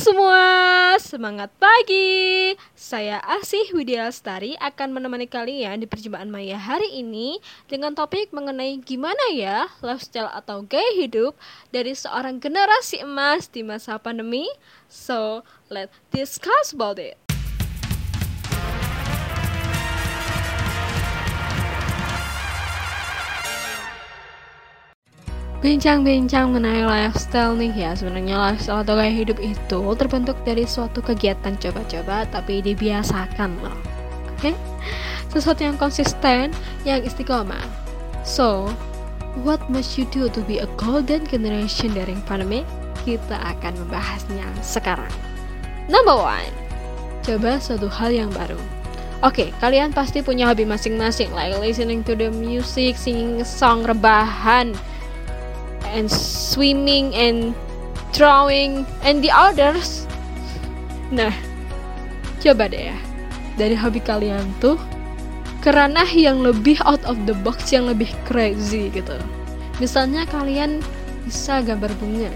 semua, semangat pagi. Saya Asih Widya Lestari akan menemani kalian di perjumpaan Maya hari ini dengan topik mengenai gimana ya lifestyle atau gaya hidup dari seorang generasi emas di masa pandemi. So, let's discuss about it. Bincang-bincang mengenai lifestyle nih ya Sebenarnya lifestyle atau gaya hidup itu terbentuk dari suatu kegiatan coba-coba Tapi dibiasakan loh Oke? Okay? Sesuatu yang konsisten, yang istiqomah So, what must you do to be a golden generation during pandemic? Kita akan membahasnya sekarang Number one Coba suatu hal yang baru Oke, okay, kalian pasti punya hobi masing-masing Like listening to the music, singing song, rebahan and swimming and drawing and the others. Nah, coba deh ya. Dari hobi kalian tuh kerana yang lebih out of the box yang lebih crazy gitu. Misalnya kalian bisa gambar bunga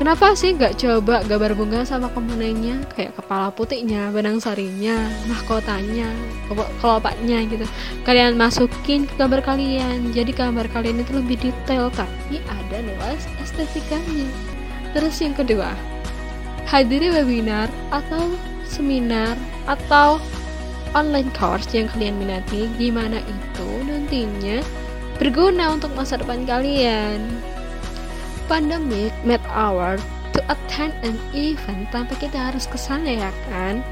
Kenapa sih nggak coba gambar bunga sama komponennya kayak kepala putihnya, benang sarinya, mahkotanya, kelopaknya gitu. Kalian masukin ke gambar kalian, jadi gambar kalian itu lebih detail tapi ada nilai estetikanya. Terus yang kedua, hadiri webinar atau seminar atau online course yang kalian minati, gimana itu nantinya berguna untuk masa depan kalian pandemic made our to attend an event tanpa kita harus ke sana ya kan?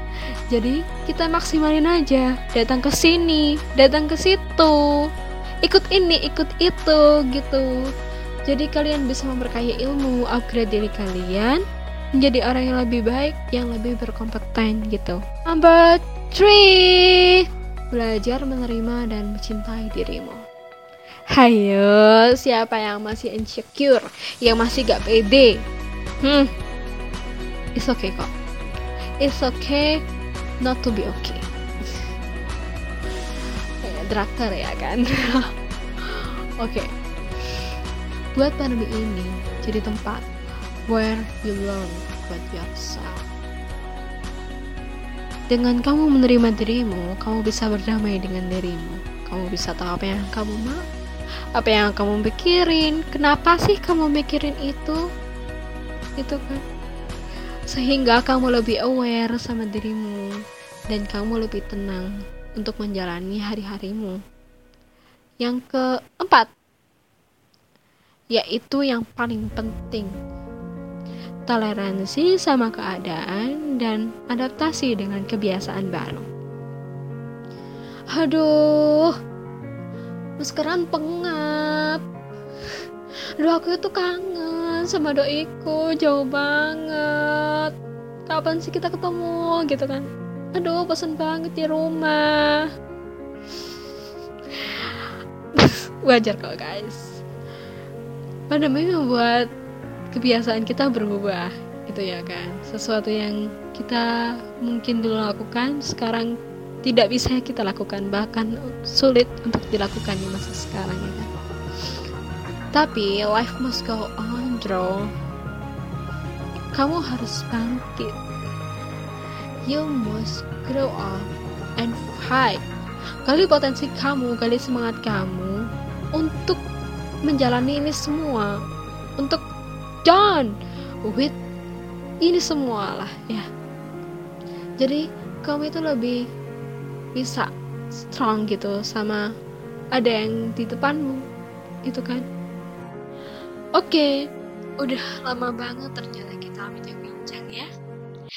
Jadi kita maksimalin aja. Datang ke sini datang ke situ. Ikut ini ikut itu gitu. Jadi kalian bisa memperkaya ilmu upgrade diri kalian menjadi orang yang lebih baik yang lebih berkompeten gitu. Number three belajar menerima dan mencintai dirimu Hayo, siapa yang masih insecure, yang masih gak pede? Hmm, it's okay kok. It's okay not to be okay. Kayak drakor ya kan? Oke. okay. Buat pandemi ini jadi tempat where you learn about yourself. Dengan kamu menerima dirimu, kamu bisa berdamai dengan dirimu. Kamu bisa tahu apa yang kamu mau, apa yang kamu pikirin? Kenapa sih kamu mikirin itu? Itu kan. Sehingga kamu lebih aware sama dirimu dan kamu lebih tenang untuk menjalani hari-harimu. Yang keempat yaitu yang paling penting. Toleransi sama keadaan dan adaptasi dengan kebiasaan baru. Aduh sekarang pengap. Aduh aku itu kangen sama doiku jauh banget. Kapan sih kita ketemu gitu kan? Aduh bosan banget di rumah. Wajar kok guys. Pandemi membuat kebiasaan kita berubah gitu ya kan? Sesuatu yang kita mungkin dulu lakukan sekarang tidak bisa kita lakukan bahkan sulit untuk dilakukan di masa sekarang ya kan? Tapi life must go on bro. Kamu harus bangkit. You must grow up and fight. Gali potensi kamu gali semangat kamu untuk menjalani ini semua. Untuk done with ini semua lah ya. Jadi kamu itu lebih bisa strong gitu sama ada yang di depanmu itu kan? Oke okay, udah lama banget ternyata kita bincang-bincang ya.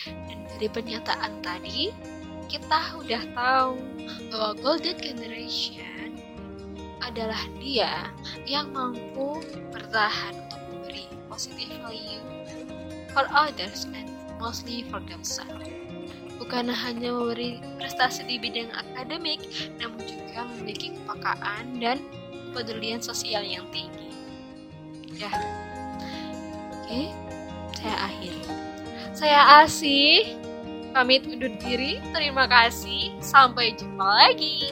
Dan dari pernyataan tadi kita udah tahu bahwa golden generation adalah dia yang mampu bertahan untuk memberi positive value for others and mostly for themselves bukan hanya memberi prestasi di bidang akademik, namun juga memiliki kepekaan dan kepedulian sosial yang tinggi. Ya, oke, saya akhiri. Saya Asih, pamit undur diri. Terima kasih, sampai jumpa lagi.